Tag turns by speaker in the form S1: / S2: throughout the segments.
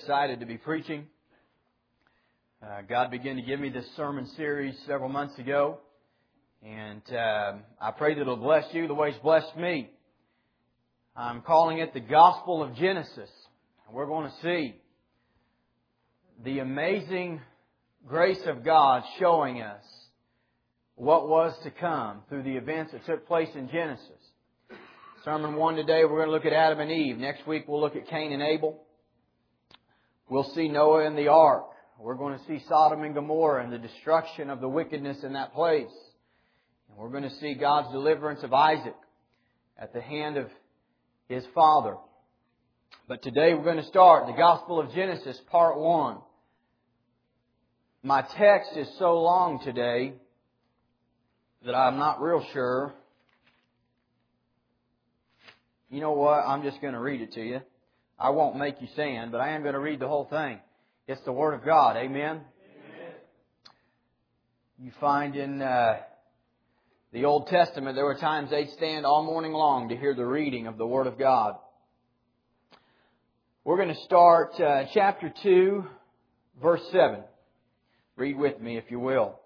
S1: excited to be preaching. Uh, God began to give me this sermon series several months ago, and uh, I pray that it'll bless you the way it's blessed me. I'm calling it the Gospel of Genesis. And we're going to see the amazing grace of God showing us what was to come through the events that took place in Genesis. Sermon one today, we're going to look at Adam and Eve. Next week, we'll look at Cain and Abel. We'll see Noah and the ark. We're going to see Sodom and Gomorrah and the destruction of the wickedness in that place. And we're going to see God's deliverance of Isaac at the hand of his father. But today we're going to start the Gospel of Genesis, part one. My text is so long today that I'm not real sure. You know what? I'm just going to read it to you. I won't make you stand, but I am going to read the whole thing. It's the Word of God. Amen? Amen. You find in uh, the Old Testament, there were times they'd stand all morning long to hear the reading of the Word of God. We're going to start uh, chapter 2, verse 7. Read with me if you will.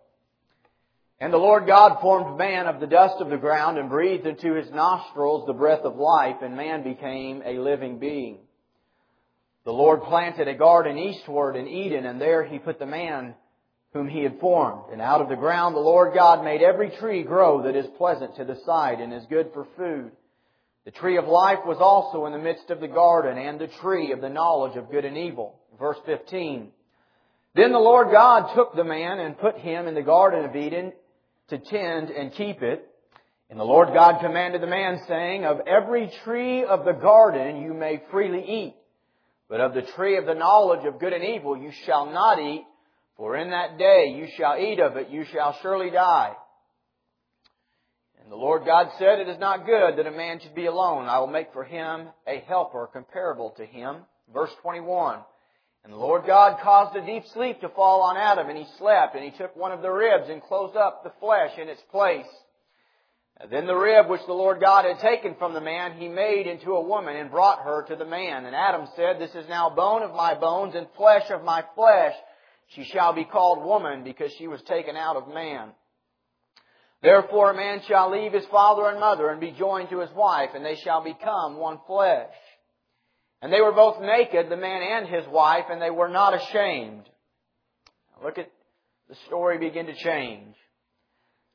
S1: And the Lord God formed man of the dust of the ground and breathed into his nostrils the breath of life, and man became a living being. The Lord planted a garden eastward in Eden, and there he put the man whom he had formed. And out of the ground the Lord God made every tree grow that is pleasant to the sight and is good for food. The tree of life was also in the midst of the garden, and the tree of the knowledge of good and evil. Verse 15. Then the Lord God took the man and put him in the garden of Eden to tend and keep it. And the Lord God commanded the man, saying, Of every tree of the garden you may freely eat. But of the tree of the knowledge of good and evil you shall not eat, for in that day you shall eat of it, you shall surely die. And the Lord God said, It is not good that a man should be alone. I will make for him a helper comparable to him. Verse 21. And the Lord God caused a deep sleep to fall on Adam, and he slept, and he took one of the ribs and closed up the flesh in its place. Then the rib which the Lord God had taken from the man, he made into a woman and brought her to the man. And Adam said, This is now bone of my bones and flesh of my flesh. She shall be called woman because she was taken out of man. Therefore a man shall leave his father and mother and be joined to his wife, and they shall become one flesh. And they were both naked, the man and his wife, and they were not ashamed. Look at the story begin to change.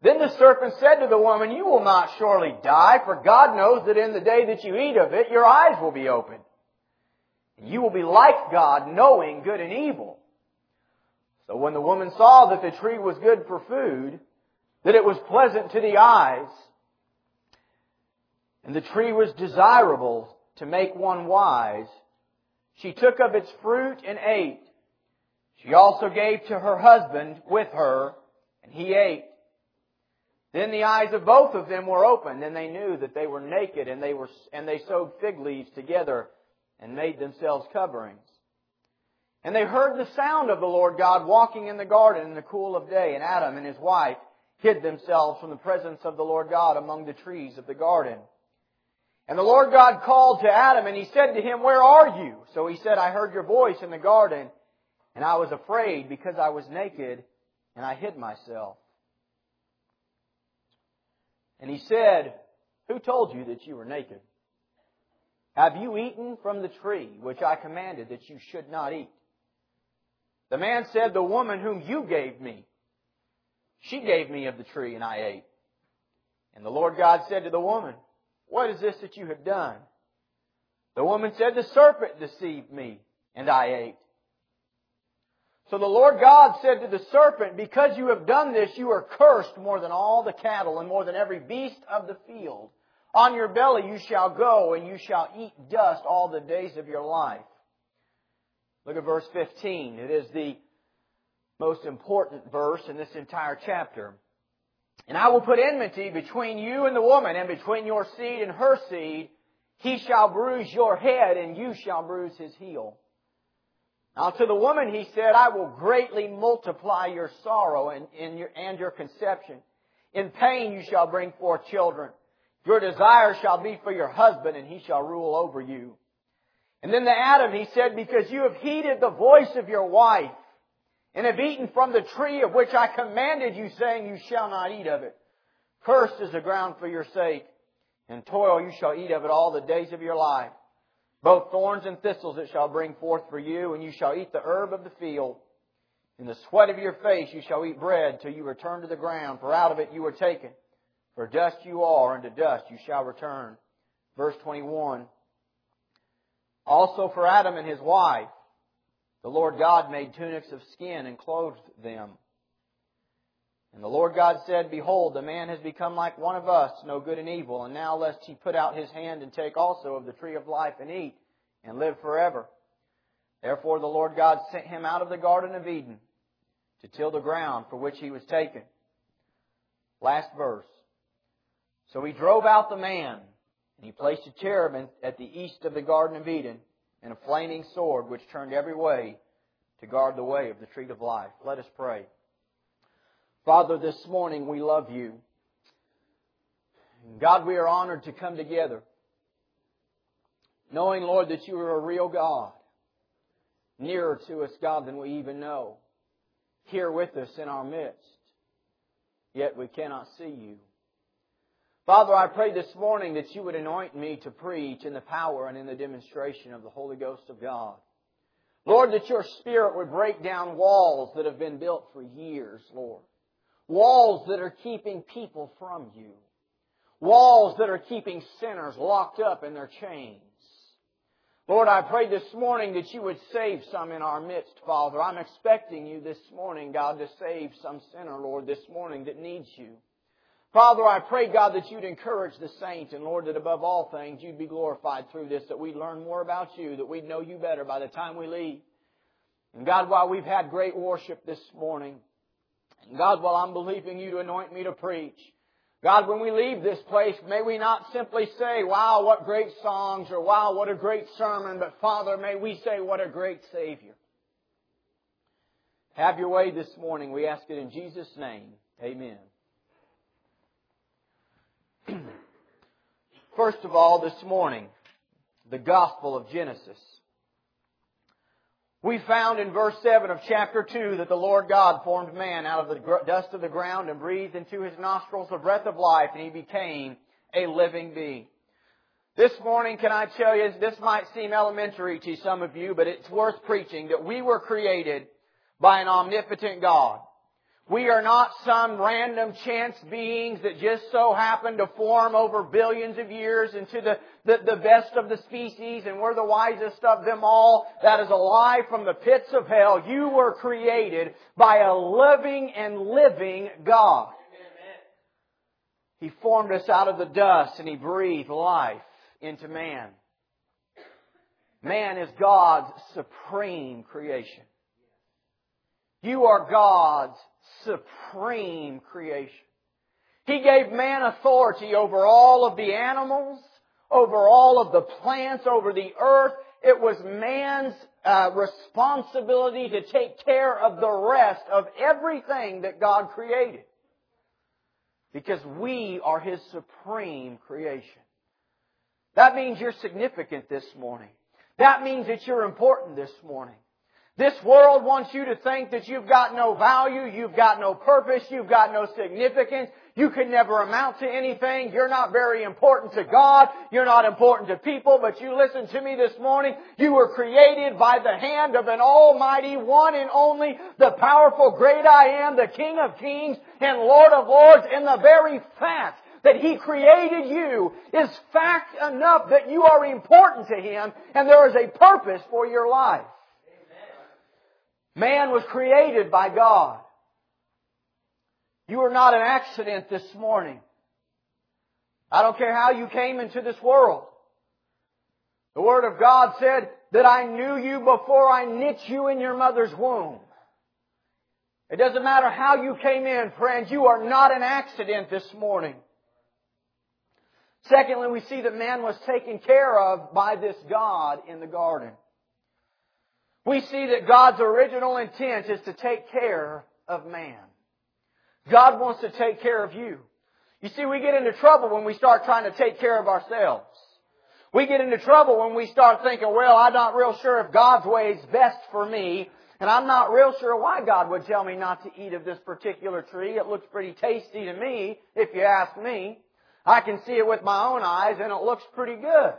S1: Then the serpent said to the woman, You will not surely die, for God knows that in the day that you eat of it, your eyes will be opened. And you will be like God, knowing good and evil. So when the woman saw that the tree was good for food, that it was pleasant to the eyes, and the tree was desirable to make one wise, she took of its fruit and ate. She also gave to her husband with her, and he ate. Then the eyes of both of them were opened, and they knew that they were naked, and they were, and they sewed fig leaves together and made themselves coverings. And they heard the sound of the Lord God walking in the garden in the cool of day, and Adam and his wife hid themselves from the presence of the Lord God among the trees of the garden. And the Lord God called to Adam, and he said to him, Where are you? So he said, I heard your voice in the garden, and I was afraid because I was naked, and I hid myself. And he said, Who told you that you were naked? Have you eaten from the tree which I commanded that you should not eat? The man said, The woman whom you gave me, she gave me of the tree and I ate. And the Lord God said to the woman, What is this that you have done? The woman said, The serpent deceived me and I ate. So the Lord God said to the serpent, Because you have done this, you are cursed more than all the cattle and more than every beast of the field. On your belly you shall go, and you shall eat dust all the days of your life. Look at verse 15. It is the most important verse in this entire chapter. And I will put enmity between you and the woman, and between your seed and her seed. He shall bruise your head, and you shall bruise his heel. Now to the woman he said, I will greatly multiply your sorrow and, and, your, and your conception. In pain you shall bring forth children. Your desire shall be for your husband, and he shall rule over you. And then to Adam he said, Because you have heeded the voice of your wife, and have eaten from the tree of which I commanded you, saying, You shall not eat of it. Cursed is the ground for your sake, and toil you shall eat of it all the days of your life. Both thorns and thistles it shall bring forth for you, and you shall eat the herb of the field. In the sweat of your face you shall eat bread till you return to the ground, for out of it you were taken. For dust you are, and to dust you shall return. Verse 21. Also for Adam and his wife, the Lord God made tunics of skin and clothed them. And the Lord God said, Behold, the man has become like one of us, know good and evil, and now lest he put out his hand and take also of the tree of life and eat, and live forever. Therefore the Lord God sent him out of the Garden of Eden to till the ground for which he was taken. Last verse. So he drove out the man, and he placed a cherubim at the east of the Garden of Eden, and a flaming sword which turned every way to guard the way of the tree of life. Let us pray. Father, this morning we love you. God, we are honored to come together, knowing, Lord, that you are a real God, nearer to us, God, than we even know, here with us in our midst, yet we cannot see you. Father, I pray this morning that you would anoint me to preach in the power and in the demonstration of the Holy Ghost of God. Lord, that your Spirit would break down walls that have been built for years, Lord. Walls that are keeping people from you. Walls that are keeping sinners locked up in their chains. Lord, I pray this morning that you would save some in our midst, Father. I'm expecting you this morning, God, to save some sinner, Lord, this morning that needs you. Father, I pray, God, that you'd encourage the saints, and Lord, that above all things, you'd be glorified through this, that we'd learn more about you, that we'd know you better by the time we leave. And God, while we've had great worship this morning, God, while I'm believing you to anoint me to preach, God, when we leave this place, may we not simply say, wow, what great songs, or wow, what a great sermon, but Father, may we say, what a great Savior. Have your way this morning. We ask it in Jesus' name. Amen. First of all, this morning, the Gospel of Genesis. We found in verse 7 of chapter 2 that the Lord God formed man out of the dust of the ground and breathed into his nostrils the breath of life, and he became a living being. This morning, can I tell you, this might seem elementary to some of you, but it's worth preaching that we were created by an omnipotent God. We are not some random chance beings that just so happen to form over billions of years into the, the, the, best of the species and we're the wisest of them all. That is a lie from the pits of hell. You were created by a living and living God. He formed us out of the dust and He breathed life into man. Man is God's supreme creation. You are God's supreme creation. He gave man authority over all of the animals, over all of the plants, over the earth. It was man's uh, responsibility to take care of the rest of everything that God created. Because we are His supreme creation. That means you're significant this morning. That means that you're important this morning. This world wants you to think that you've got no value, you've got no purpose, you've got no significance, you can never amount to anything, you're not very important to God, you're not important to people, but you listen to me this morning, you were created by the hand of an almighty one and only, the powerful great I am, the King of kings and Lord of lords, and the very fact that He created you is fact enough that you are important to Him and there is a purpose for your life. Man was created by God. You are not an accident this morning. I don't care how you came into this world. The Word of God said that I knew you before I knit you in your mother's womb. It doesn't matter how you came in, friends. You are not an accident this morning. Secondly, we see that man was taken care of by this God in the garden. We see that God's original intent is to take care of man. God wants to take care of you. You see, we get into trouble when we start trying to take care of ourselves. We get into trouble when we start thinking, well, I'm not real sure if God's way is best for me, and I'm not real sure why God would tell me not to eat of this particular tree. It looks pretty tasty to me, if you ask me. I can see it with my own eyes, and it looks pretty good.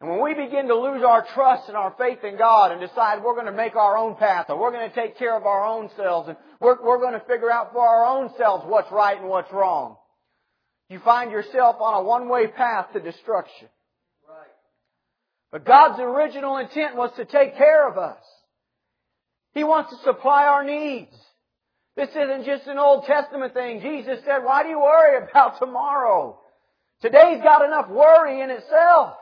S1: And when we begin to lose our trust and our faith in God and decide we're going to make our own path or we're going to take care of our own selves and we're, we're going to figure out for our own selves what's right and what's wrong, you find yourself on a one-way path to destruction. Right. But God's original intent was to take care of us. He wants to supply our needs. This isn't just an Old Testament thing. Jesus said, why do you worry about tomorrow? Today's got enough worry in itself.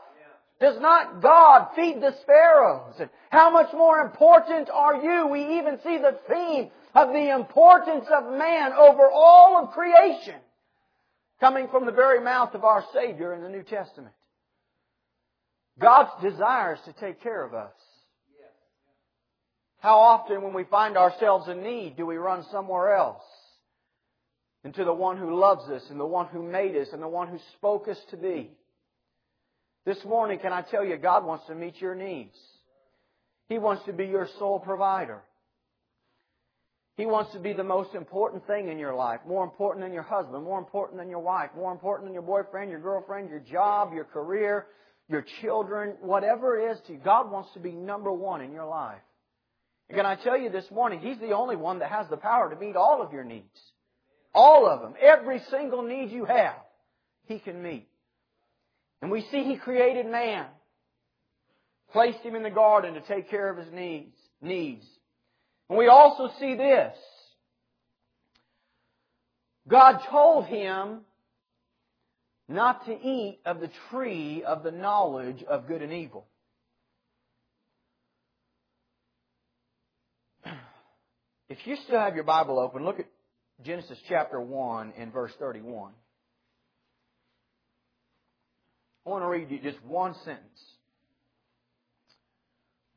S1: Does not God feed the sparrows? How much more important are you? We even see the theme of the importance of man over all of creation coming from the very mouth of our Savior in the New Testament. God's desires to take care of us. How often when we find ourselves in need do we run somewhere else? And to the one who loves us and the one who made us and the one who spoke us to be. This morning, can I tell you, God wants to meet your needs. He wants to be your sole provider. He wants to be the most important thing in your life, more important than your husband, more important than your wife, more important than your boyfriend, your girlfriend, your job, your career, your children, whatever it is to you. God wants to be number one in your life. And can I tell you this morning, He's the only one that has the power to meet all of your needs. All of them. Every single need you have, He can meet. And we see He created man, placed him in the garden to take care of his needs. needs. And we also see this. God told him not to eat of the tree of the knowledge of good and evil. If you still have your Bible open, look at Genesis chapter 1 and verse 31. I want to read you just one sentence.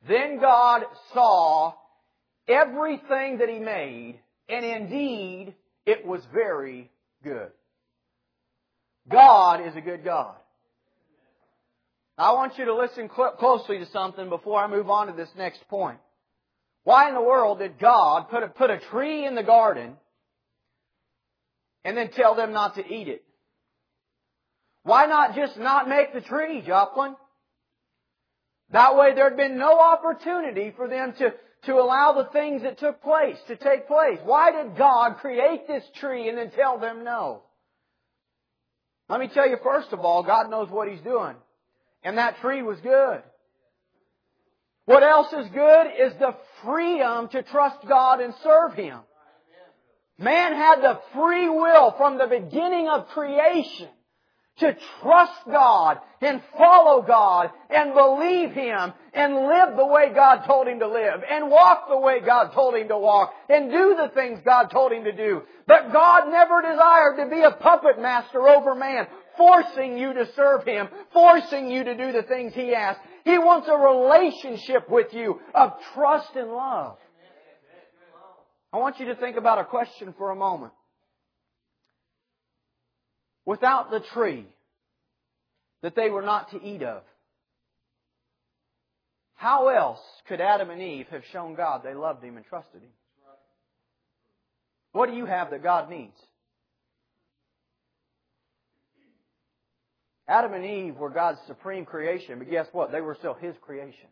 S1: Then God saw everything that He made, and indeed it was very good. God is a good God. I want you to listen closely to something before I move on to this next point. Why in the world did God put a, put a tree in the garden and then tell them not to eat it? Why not just not make the tree, Joplin? That way there'd been no opportunity for them to, to allow the things that took place to take place. Why did God create this tree and then tell them no? Let me tell you first of all, God knows what He's doing. And that tree was good. What else is good is the freedom to trust God and serve Him. Man had the free will from the beginning of creation to trust God and follow God and believe Him and live the way God told him to live and walk the way God told him to walk and do the things God told him to do. But God never desired to be a puppet master over man, forcing you to serve Him, forcing you to do the things He asked. He wants a relationship with you of trust and love. I want you to think about a question for a moment without the tree that they were not to eat of. How else could Adam and Eve have shown God they loved Him and trusted Him? What do you have that God needs? Adam and Eve were God's supreme creation, but guess what? They were still His creation.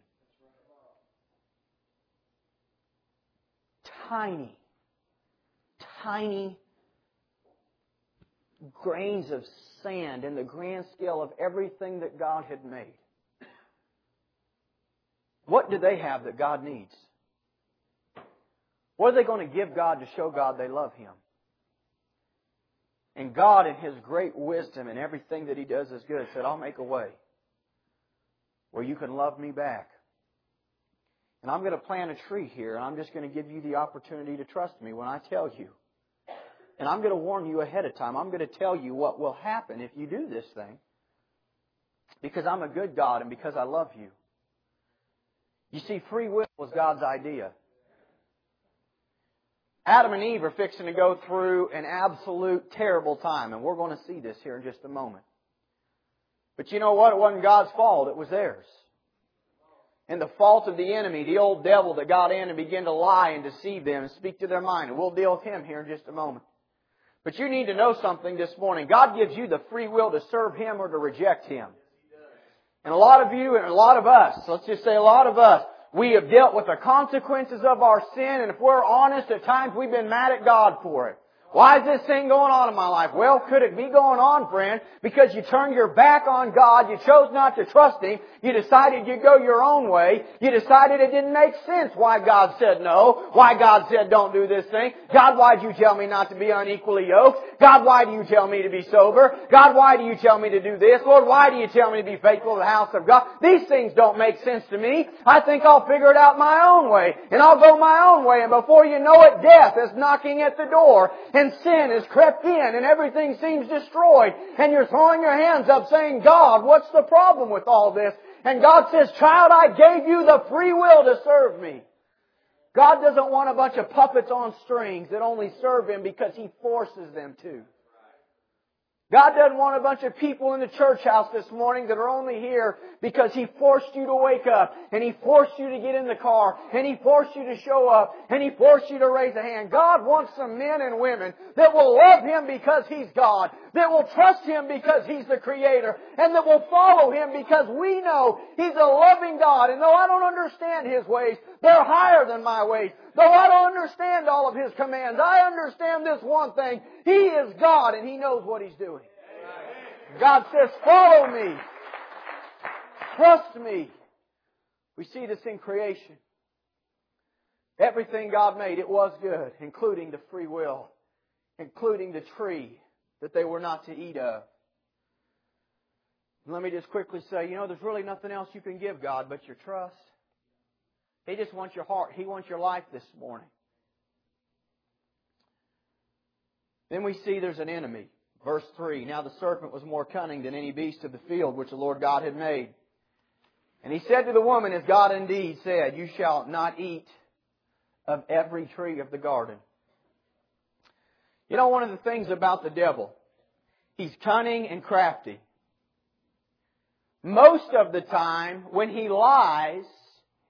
S1: Tiny, tiny grains of sand in the grand scale of everything that God had made. What do they have that God needs? What are they going to give God to show God they love Him? And God, in His great wisdom and everything that He does is good, said, I'll make a way where you can love me back. And I'm going to plant a tree here, and I'm just going to give you the opportunity to trust me when I tell you. And I'm going to warn you ahead of time. I'm going to tell you what will happen if you do this thing. Because I'm a good God and because I love you. You see, free will was God's idea. Adam and Eve are fixing to go through an absolute terrible time, and we're going to see this here in just a moment. But you know what? It wasn't God's fault, it was theirs. And the fault of the enemy, the old devil that got in and began to lie and deceive them and speak to their mind. And we'll deal with him here in just a moment. But you need to know something this morning. God gives you the free will to serve Him or to reject Him. And a lot of you and a lot of us, let's just say a lot of us, we have dealt with the consequences of our sin, and if we're honest, at times we've been mad at God for it. Why is this thing going on in my life? Well, could it be going on, friend? Because you turned your back on God, you chose not to trust Him, you decided you'd go your own way, you decided it didn't make sense why God said no, why God said don't do this thing. God, why did you tell me not to be unequally yoked? God, why do you tell me to be sober? God, why do you tell me to do this? Lord, why do you tell me to be faithful to the house of God? These things don't make sense to me. I think I'll figure it out my own way, and I'll go my own way, and before you know it, death is knocking at the door, and sin has crept in and everything seems destroyed and you're throwing your hands up saying, God, what's the problem with all this? And God says, child, I gave you the free will to serve me. God doesn't want a bunch of puppets on strings that only serve Him because He forces them to. God doesn't want a bunch of people in the church house this morning that are only here because He forced you to wake up, and He forced you to get in the car, and He forced you to show up, and He forced you to raise a hand. God wants some men and women that will love Him because He's God, that will trust Him because He's the Creator, and that will follow Him because we know He's a loving God, and though I don't understand His ways, they're higher than my ways. Though I don't understand all of His commands, I understand this one thing. He is God and He knows what He's doing. God says, follow me. Trust me. We see this in creation. Everything God made, it was good, including the free will, including the tree that they were not to eat of. Let me just quickly say, you know, there's really nothing else you can give God but your trust. He just wants your heart. He wants your life this morning. Then we see there's an enemy. Verse 3 Now the serpent was more cunning than any beast of the field which the Lord God had made. And he said to the woman, As God indeed said, You shall not eat of every tree of the garden. You know, one of the things about the devil, he's cunning and crafty. Most of the time, when he lies,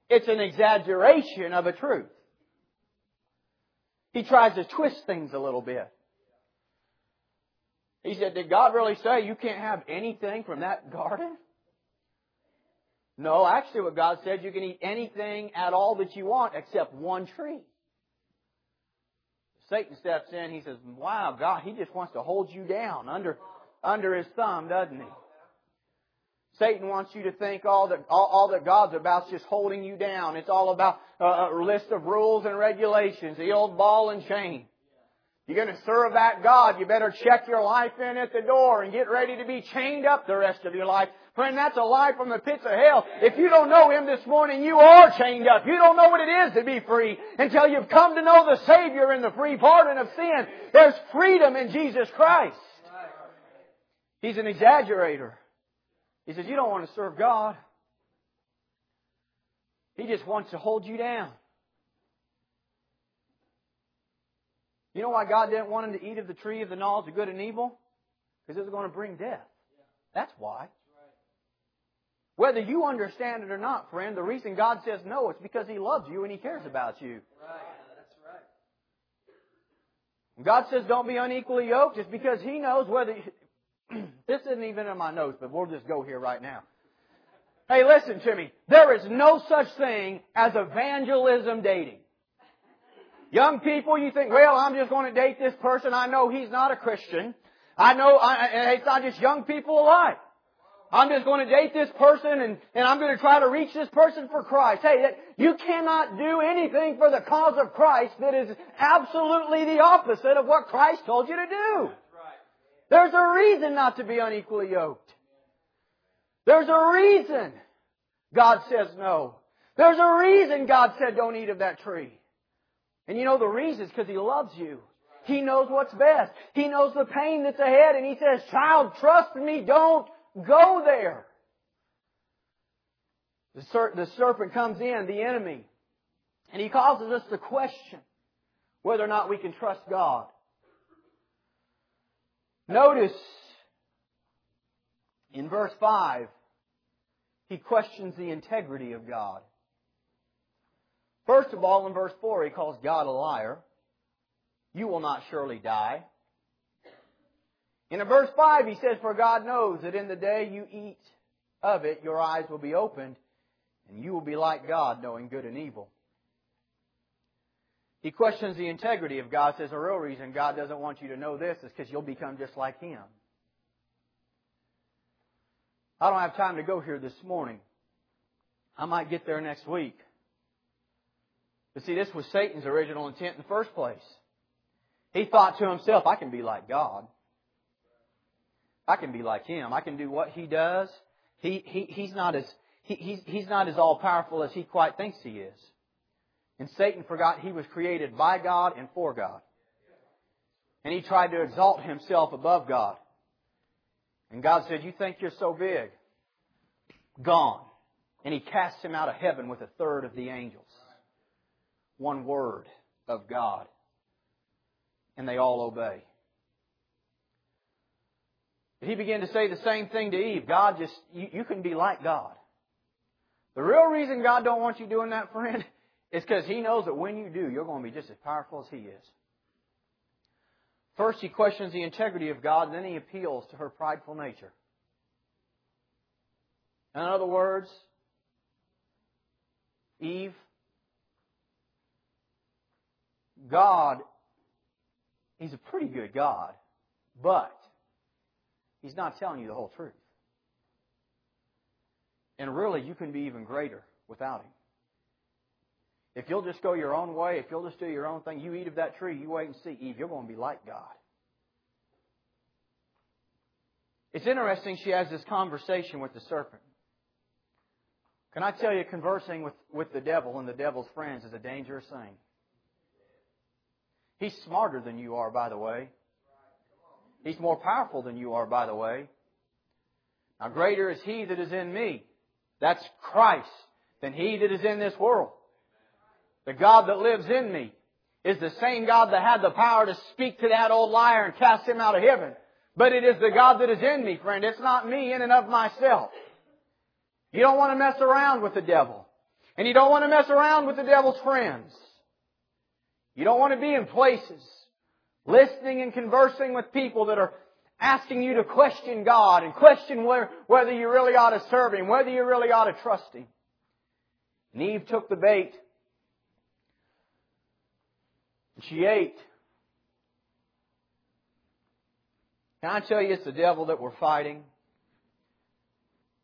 S1: it's an exaggeration of a truth. He tries to twist things a little bit. He said, Did God really say you can't have anything from that garden? No, actually, what God said, you can eat anything at all that you want except one tree. Satan steps in, he says, Wow, God, he just wants to hold you down under, under his thumb, doesn't he? Satan wants you to think all that all, all that God's about is just holding you down. It's all about a list of rules and regulations, the old ball and chain. You're going to serve that God, you better check your life in at the door and get ready to be chained up the rest of your life. Friend, that's a lie from the pits of hell. If you don't know Him this morning, you are chained up. You don't know what it is to be free until you've come to know the Savior and the free pardon of sin. There's freedom in Jesus Christ. He's an exaggerator. He says, you don't want to serve God. He just wants to hold you down. You know why God didn't want him to eat of the tree of the knowledge of good and evil? Because it was going to bring death. That's why. Whether you understand it or not, friend, the reason God says no is because He loves you and He cares about you. God says don't be unequally yoked, it's because He knows whether. this isn't even in my notes, but we'll just go here right now. Hey, listen to me. There is no such thing as evangelism dating. Young people, you think, well, I'm just going to date this person. I know he's not a Christian. I know, I, it's not just young people alike. I'm just going to date this person and, and I'm going to try to reach this person for Christ. Hey, you cannot do anything for the cause of Christ that is absolutely the opposite of what Christ told you to do. There's a reason not to be unequally yoked. There's a reason God says no. There's a reason God said don't eat of that tree. And you know the reason is because He loves you. He knows what's best. He knows the pain that's ahead and He says, child, trust me, don't go there. The serpent comes in, the enemy, and he causes us to question whether or not we can trust God. Notice in verse 5, he questions the integrity of God. First of all, in verse 4, he calls God a liar. You will not surely die. In verse 5, he says, For God knows that in the day you eat of it, your eyes will be opened, and you will be like God, knowing good and evil. He questions the integrity of God, says the real reason God doesn't want you to know this is because you'll become just like Him. I don't have time to go here this morning. I might get there next week. But see, this was Satan's original intent in the first place. He thought to himself, I can be like God. I can be like Him. I can do what He does. He, he, he's not as, he, he's, he's not as all powerful as He quite thinks He is. And Satan forgot he was created by God and for God. And he tried to exalt himself above God. And God said, You think you're so big? Gone. And he cast him out of heaven with a third of the angels. One word of God. And they all obey. But he began to say the same thing to Eve. God just, you, you can be like God. The real reason God don't want you doing that, friend, is because he knows that when you do, you're going to be just as powerful as he is. First, he questions the integrity of God, then he appeals to her prideful nature. In other words, Eve, God, he's a pretty good God, but he's not telling you the whole truth. And really, you can be even greater without him. If you'll just go your own way, if you'll just do your own thing, you eat of that tree, you wait and see. Eve, you're going to be like God. It's interesting she has this conversation with the serpent. Can I tell you, conversing with, with the devil and the devil's friends is a dangerous thing. He's smarter than you are, by the way. He's more powerful than you are, by the way. Now, greater is He that is in me. That's Christ than He that is in this world. The God that lives in me is the same God that had the power to speak to that old liar and cast him out of heaven. But it is the God that is in me, friend. It's not me in and of myself. You don't want to mess around with the devil. And you don't want to mess around with the devil's friends. You don't want to be in places listening and conversing with people that are asking you to question God and question where, whether you really ought to serve Him, whether you really ought to trust Him. And Eve took the bait she ate. Can I tell you it's the devil that we're fighting?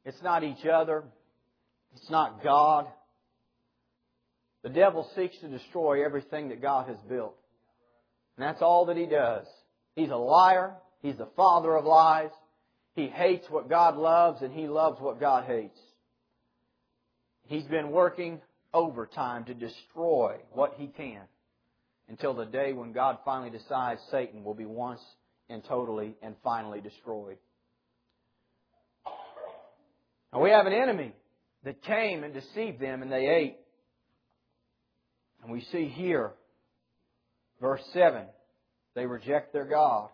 S1: It's not each other. It's not God. The devil seeks to destroy everything that God has built. And that's all that he does. He's a liar. He's the father of lies. He hates what God loves and he loves what God hates. He's been working overtime to destroy what he can until the day when God finally decides Satan will be once and totally and finally destroyed. Now we have an enemy that came and deceived them and they ate. And we see here, verse 7, they reject their God.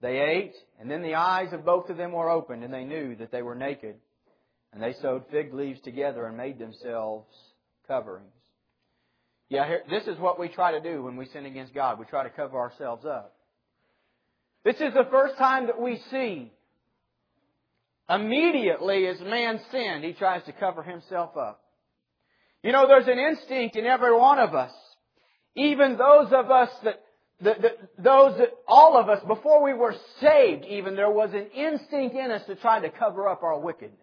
S1: They ate, and then the eyes of both of them were opened, and they knew that they were naked. And they sewed fig leaves together and made themselves coverings. Yeah, here, this is what we try to do when we sin against God. We try to cover ourselves up. This is the first time that we see immediately as man sinned, he tries to cover himself up. You know, there's an instinct in every one of us. Even those of us that, that, those that, all of us, before we were saved even, there was an instinct in us to try to cover up our wickedness.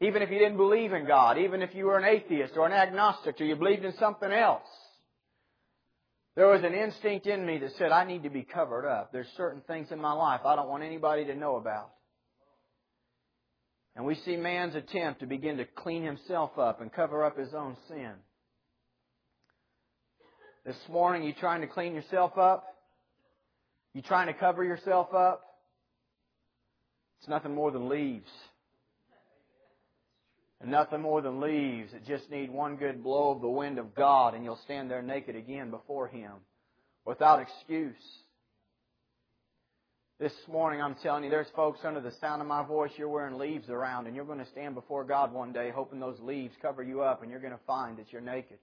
S1: Even if you didn't believe in God, even if you were an atheist or an agnostic or you believed in something else. There was an instinct in me that said, I need to be covered up. There's certain things in my life I don't want anybody to know about. And we see man's attempt to begin to clean himself up and cover up his own sin. This morning, you trying to clean yourself up? You trying to cover yourself up? It's nothing more than leaves. And nothing more than leaves that just need one good blow of the wind of God and you'll stand there naked again before Him without excuse. This morning, I'm telling you, there's folks under the sound of my voice, you're wearing leaves around, and you're going to stand before God one day hoping those leaves cover you up, and you're going to find that you're naked.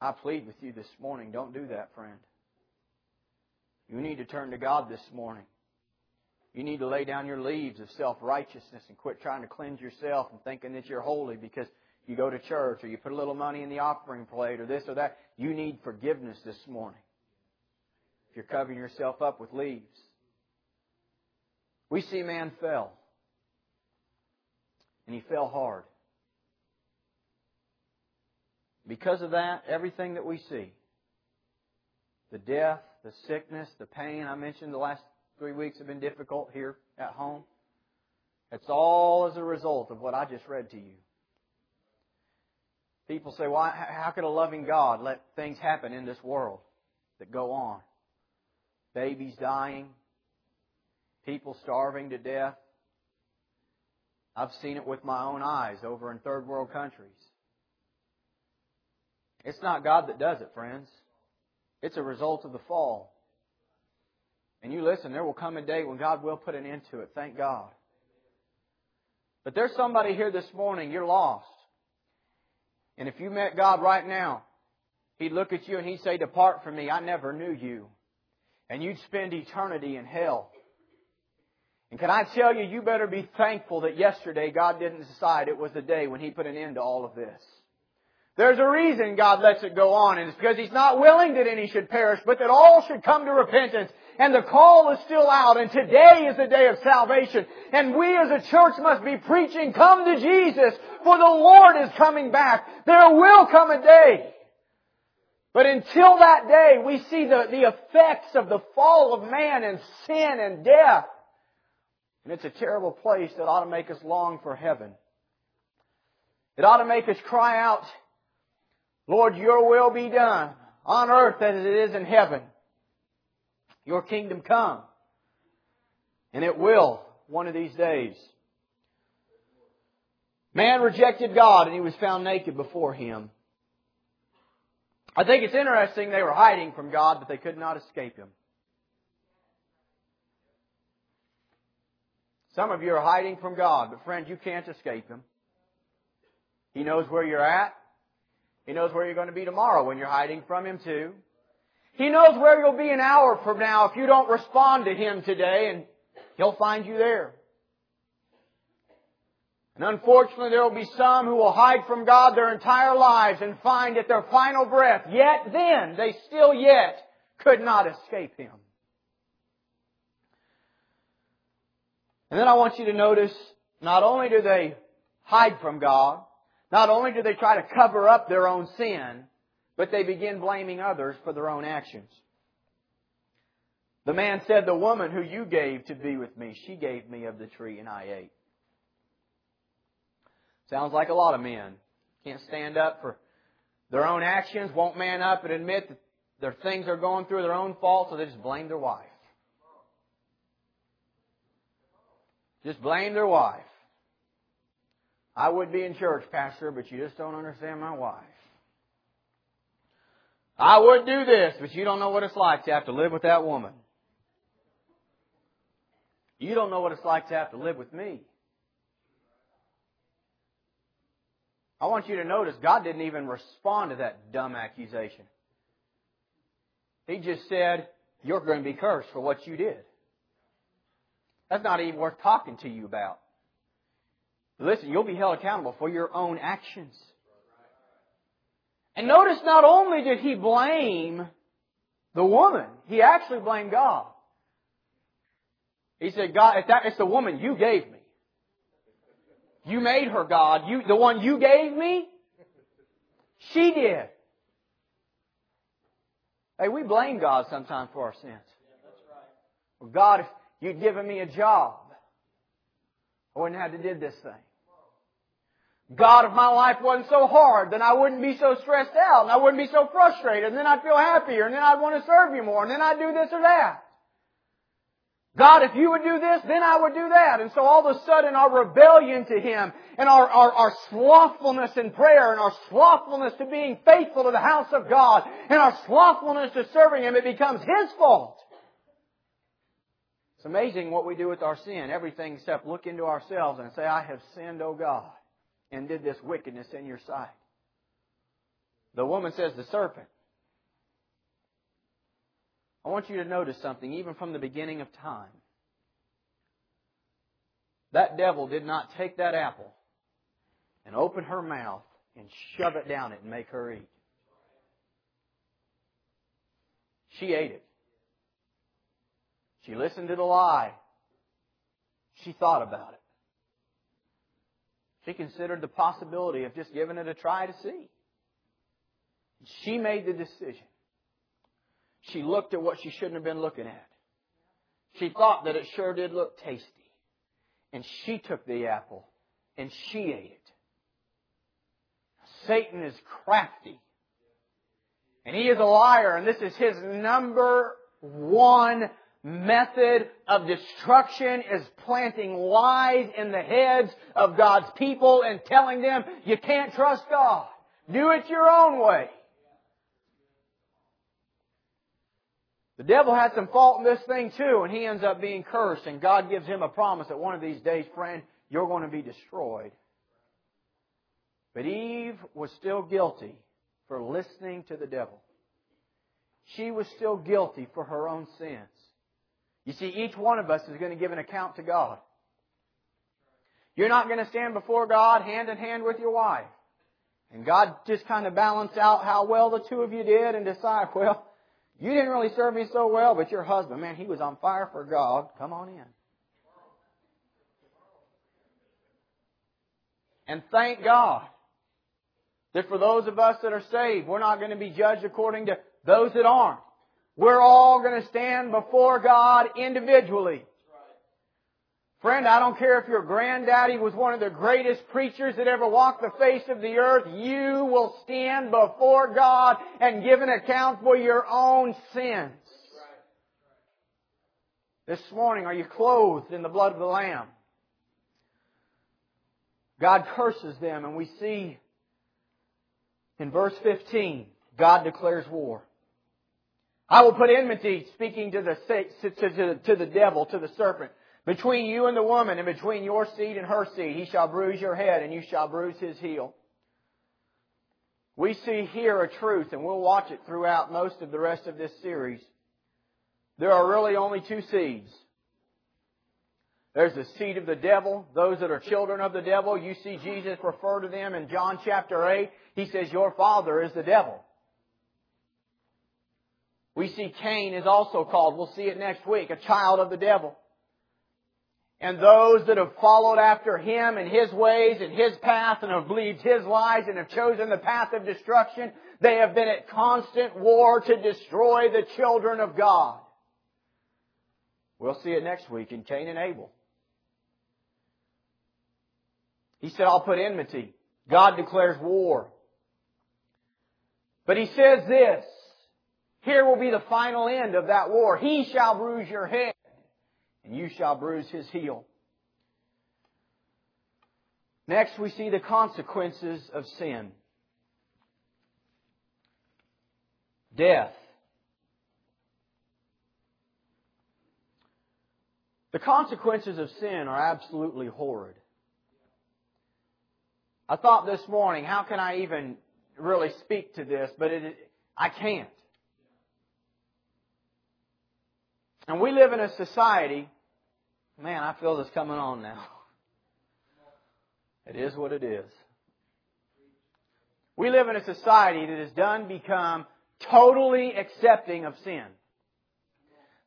S1: I plead with you this morning, don't do that, friend. You need to turn to God this morning. You need to lay down your leaves of self-righteousness and quit trying to cleanse yourself and thinking that you're holy because you go to church or you put a little money in the offering plate or this or that. You need forgiveness this morning if you're covering yourself up with leaves. We see man fell. And he fell hard. Because of that, everything that we see, the death, the sickness, the pain, I mentioned the last three weeks have been difficult here at home. It's all as a result of what I just read to you. People say, well, how could a loving God let things happen in this world that go on? Babies dying, people starving to death. I've seen it with my own eyes over in third world countries. It's not God that does it, friends. It's a result of the fall. And you listen, there will come a day when God will put an end to it. Thank God. But there's somebody here this morning, you're lost. And if you met God right now, He'd look at you and He'd say, Depart from me, I never knew you and you'd spend eternity in hell. And can I tell you, you better be thankful that yesterday God didn't decide it was the day when He put an end to all of this. There's a reason God lets it go on, and it's because He's not willing that any should perish, but that all should come to repentance. And the call is still out, and today is the day of salvation. And we as a church must be preaching, come to Jesus, for the Lord is coming back. There will come a day but until that day, we see the, the effects of the fall of man and sin and death. And it's a terrible place that ought to make us long for heaven. It ought to make us cry out, Lord, your will be done on earth as it is in heaven. Your kingdom come. And it will one of these days. Man rejected God and he was found naked before him. I think it's interesting they were hiding from God, but they could not escape Him. Some of you are hiding from God, but friends, you can't escape Him. He knows where you're at. He knows where you're going to be tomorrow when you're hiding from Him too. He knows where you'll be an hour from now if you don't respond to Him today, and He'll find you there. And unfortunately, there will be some who will hide from God their entire lives and find at their final breath, yet then, they still yet could not escape Him. And then I want you to notice, not only do they hide from God, not only do they try to cover up their own sin, but they begin blaming others for their own actions. The man said, the woman who you gave to be with me, she gave me of the tree and I ate. Sounds like a lot of men. Can't stand up for their own actions, won't man up and admit that their things are going through their own fault, so they just blame their wife. Just blame their wife. I would be in church, Pastor, but you just don't understand my wife. I would do this, but you don't know what it's like to have to live with that woman. You don't know what it's like to have to live with me. I want you to notice God didn't even respond to that dumb accusation. He just said, You're going to be cursed for what you did. That's not even worth talking to you about. Listen, you'll be held accountable for your own actions. And notice not only did he blame the woman, he actually blamed God. He said, God, if that, it's the woman you gave. You made her God. You, the one you gave me, she did. Hey, we blame God sometimes for our sins. Well, God, if you'd given me a job, I wouldn't have to did this thing. God, if my life wasn't so hard, then I wouldn't be so stressed out, and I wouldn't be so frustrated, and then I'd feel happier, and then I'd want to serve you more, and then I'd do this or that. God, if you would do this, then I would do that. And so all of a sudden our rebellion to Him and our, our, our slothfulness in prayer and our slothfulness to being faithful to the house of God and our slothfulness to serving Him, it becomes His fault. It's amazing what we do with our sin. Everything except look into ourselves and say, I have sinned, O God, and did this wickedness in your sight. The woman says, the serpent. I want you to notice something, even from the beginning of time. That devil did not take that apple and open her mouth and shove it down it and make her eat. She ate it. She listened to the lie. She thought about it. She considered the possibility of just giving it a try to see. She made the decision. She looked at what she shouldn't have been looking at. She thought that it sure did look tasty. And she took the apple and she ate it. Satan is crafty. And he is a liar, and this is his number one method of destruction is planting lies in the heads of God's people and telling them you can't trust God. Do it your own way. The devil had some fault in this thing too, and he ends up being cursed, and God gives him a promise that one of these days, friend, you're going to be destroyed. But Eve was still guilty for listening to the devil. She was still guilty for her own sins. You see, each one of us is going to give an account to God. You're not going to stand before God hand in hand with your wife. And God just kind of balance out how well the two of you did and decide, well, you didn't really serve me so well, but your husband, man, he was on fire for God. Come on in. And thank God that for those of us that are saved, we're not going to be judged according to those that aren't. We're all going to stand before God individually. Friend, I don't care if your granddaddy was one of the greatest preachers that ever walked the face of the earth, you will stand before God and give an account for your own sins. This morning, are you clothed in the blood of the Lamb? God curses them, and we see in verse 15, God declares war. I will put enmity, speaking to the, to, the devil, to the serpent. Between you and the woman, and between your seed and her seed, he shall bruise your head, and you shall bruise his heel. We see here a truth, and we'll watch it throughout most of the rest of this series. There are really only two seeds. There's the seed of the devil, those that are children of the devil. You see Jesus refer to them in John chapter 8. He says, Your father is the devil. We see Cain is also called, we'll see it next week, a child of the devil and those that have followed after him and his ways and his path and have believed his lies and have chosen the path of destruction, they have been at constant war to destroy the children of God. We'll see it next week in Cain and Abel. He said, I'll put enmity. God declares war. But he says this, here will be the final end of that war. He shall bruise your head and you shall bruise his heel. Next, we see the consequences of sin. Death. The consequences of sin are absolutely horrid. I thought this morning, how can I even really speak to this? But it, I can't. And we live in a society, man, I feel this coming on now. It is what it is. We live in a society that has done become totally accepting of sin.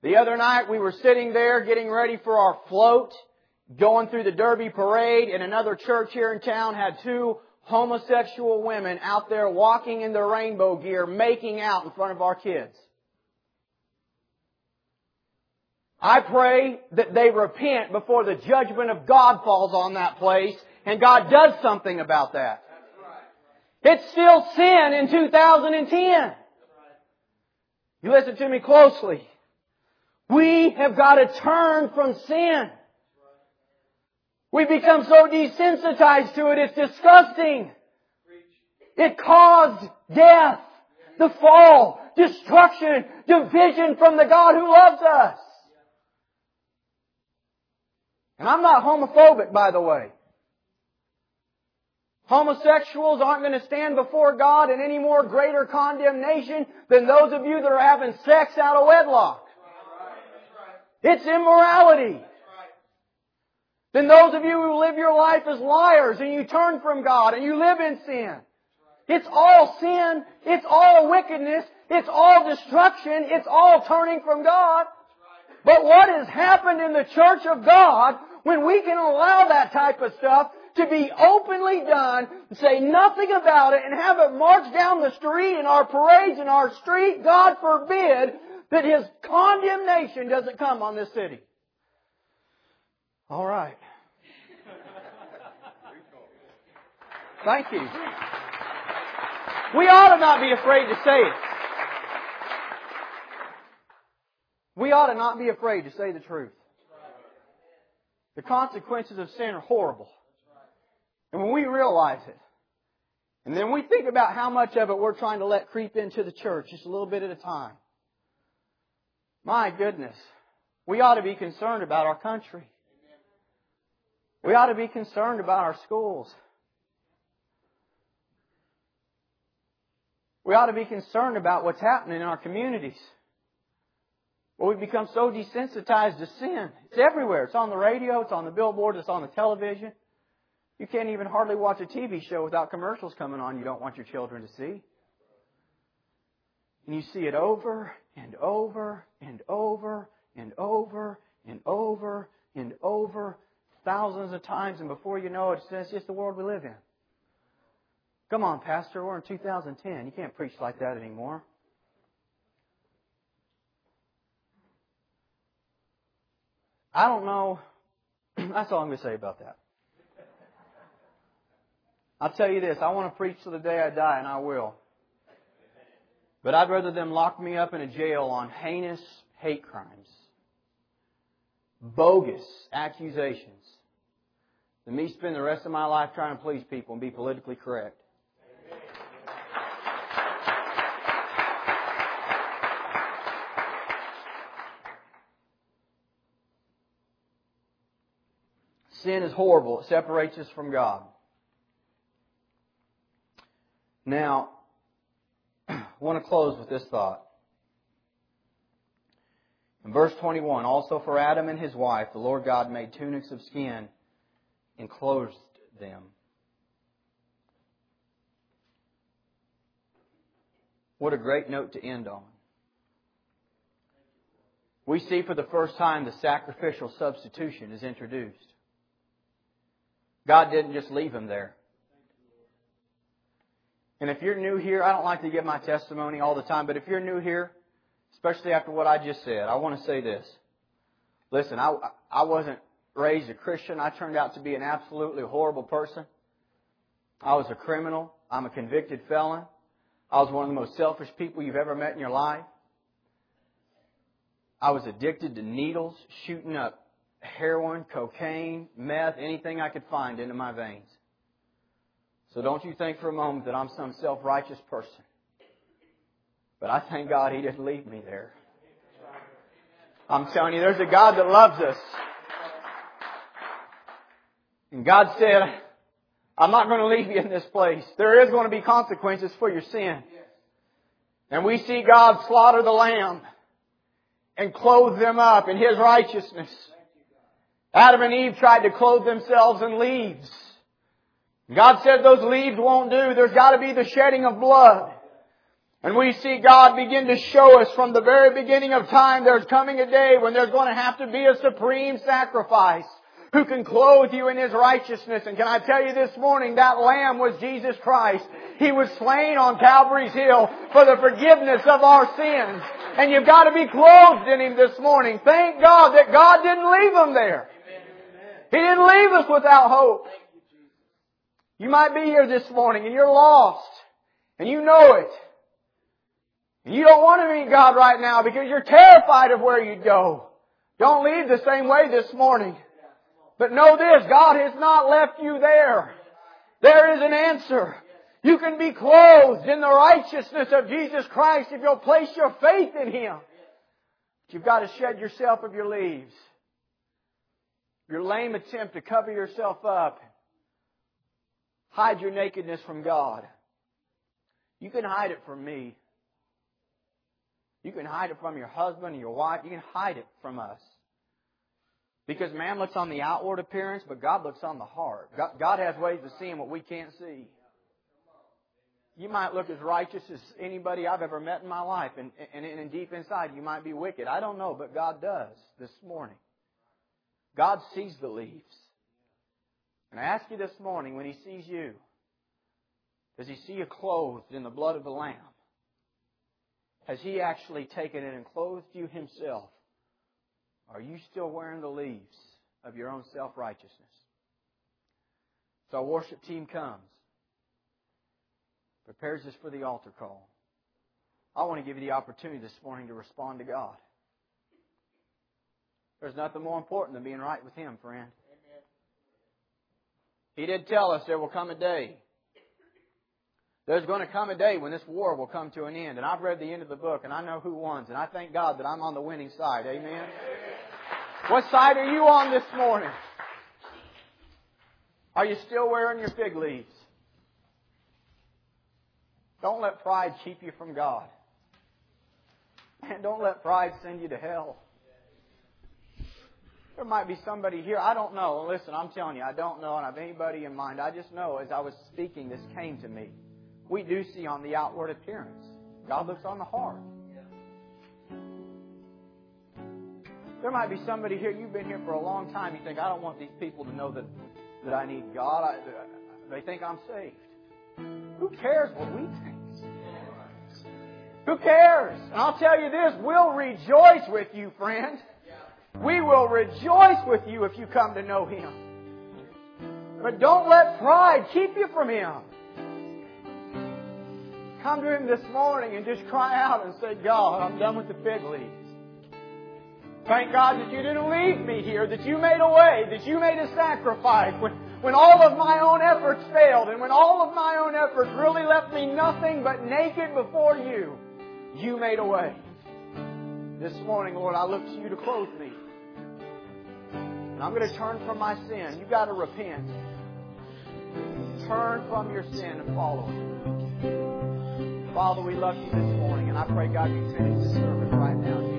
S1: The other night we were sitting there getting ready for our float, going through the Derby parade, and another church here in town had two homosexual women out there walking in their rainbow gear, making out in front of our kids. I pray that they repent before the judgment of God falls on that place and God does something about that. It's still sin in 2010. You listen to me closely. We have got to turn from sin. We become so desensitized to it, it's disgusting. It caused death, the fall, destruction, division from the God who loves us. And I'm not homophobic, by the way. Homosexuals aren't going to stand before God in any more greater condemnation than those of you that are having sex out of wedlock. It's immorality. Than those of you who live your life as liars and you turn from God and you live in sin. It's all sin. It's all wickedness. It's all destruction. It's all turning from God. But what has happened in the church of God when we can allow that type of stuff to be openly done, say nothing about it, and have it march down the street in our parades in our street, God forbid that His condemnation doesn't come on this city. All right. Thank you. We ought to not be afraid to say it. We ought to not be afraid to say the truth. The consequences of sin are horrible. And when we realize it, and then we think about how much of it we're trying to let creep into the church just a little bit at a time. My goodness. We ought to be concerned about our country. We ought to be concerned about our schools. We ought to be concerned about what's happening in our communities. Well, we've become so desensitized to sin. It's everywhere. It's on the radio, it's on the billboards, it's on the television. You can't even hardly watch a TV show without commercials coming on you don't want your children to see. And you see it over and over and over and over and over and over thousands of times, and before you know it, it's just the world we live in. Come on, Pastor, we're in 2010. You can't preach like that anymore. I don't know. That's all I'm going to say about that. I'll tell you this, I want to preach to the day I die, and I will. But I'd rather them lock me up in a jail on heinous hate crimes, bogus accusations, than me spend the rest of my life trying to please people and be politically correct. Sin is horrible. It separates us from God. Now, I want to close with this thought. In verse 21, also for Adam and his wife, the Lord God made tunics of skin and clothed them. What a great note to end on. We see for the first time the sacrificial substitution is introduced. God didn't just leave him there. And if you're new here, I don't like to give my testimony all the time, but if you're new here, especially after what I just said, I want to say this. Listen, I, I wasn't raised a Christian. I turned out to be an absolutely horrible person. I was a criminal. I'm a convicted felon. I was one of the most selfish people you've ever met in your life. I was addicted to needles, shooting up heroin, cocaine, meth, anything I could find into my veins. So don't you think for a moment that I'm some self-righteous person. But I thank God He didn't leave me there. I'm telling you, there's a God that loves us. And God said, I'm not going to leave you in this place. There is going to be consequences for your sin. And we see God slaughter the lamb and clothe them up in His righteousness. Adam and Eve tried to clothe themselves in leaves. God said those leaves won't do. There's got to be the shedding of blood. And we see God begin to show us from the very beginning of time there's coming a day when there's going to have to be a supreme sacrifice who can clothe you in His righteousness. And can I tell you this morning, that Lamb was Jesus Christ. He was slain on Calvary's Hill for the forgiveness of our sins. And you've got to be clothed in Him this morning. Thank God that God didn't leave them there. He didn't leave us without hope. You might be here this morning and you're lost. And you know it. And you don't want to meet God right now because you're terrified of where you'd go. Don't leave the same way this morning. But know this, God has not left you there. There is an answer. You can be clothed in the righteousness of Jesus Christ if you'll place your faith in Him. But you've got to shed yourself of your leaves. Your lame attempt to cover yourself up. Hide your nakedness from God. You can hide it from me. You can hide it from your husband or your wife. You can hide it from us. Because man looks on the outward appearance, but God looks on the heart. God, has ways of seeing what we can't see. You might look as righteous as anybody I've ever met in my life, and, and, and deep inside you might be wicked. I don't know, but God does this morning. God sees the leaves. And I ask you this morning, when He sees you, does He see you clothed in the blood of the Lamb? Has He actually taken it and clothed you Himself? Are you still wearing the leaves of your own self righteousness? So our worship team comes, prepares us for the altar call. I want to give you the opportunity this morning to respond to God. There's nothing more important than being right with Him, friend. Amen. He did tell us there will come a day. There's going to come a day when this war will come to an end. And I've read the end of the book and I know who wins. And I thank God that I'm on the winning side. Amen. What side are you on this morning? Are you still wearing your fig leaves? Don't let pride keep you from God. And don't let pride send you to hell. There might be somebody here. I don't know. Listen, I'm telling you, I don't know, and I have anybody in mind. I just know as I was speaking, this came to me. We do see on the outward appearance. God looks on the heart. There might be somebody here, you've been here for a long time, you think, I don't want these people to know that, that I need God. I, they think I'm saved. Who cares what we think? Who cares? And I'll tell you this, we'll rejoice with you, friend. We will rejoice with you if you come to know Him. But don't let pride keep you from Him. Come to Him this morning and just cry out and say, God, I'm done with the fig leaves. Thank God that you didn't leave me here, that you made a way, that you made a sacrifice when, when all of my own efforts failed and when all of my own efforts really left me nothing but naked before you. You made a way. This morning, Lord, I look to you to clothe me. And I'm going to turn from my sin. You've got to repent. Turn from your sin and follow Him. Father, we love you this morning, and I pray, God, you finish this service right now.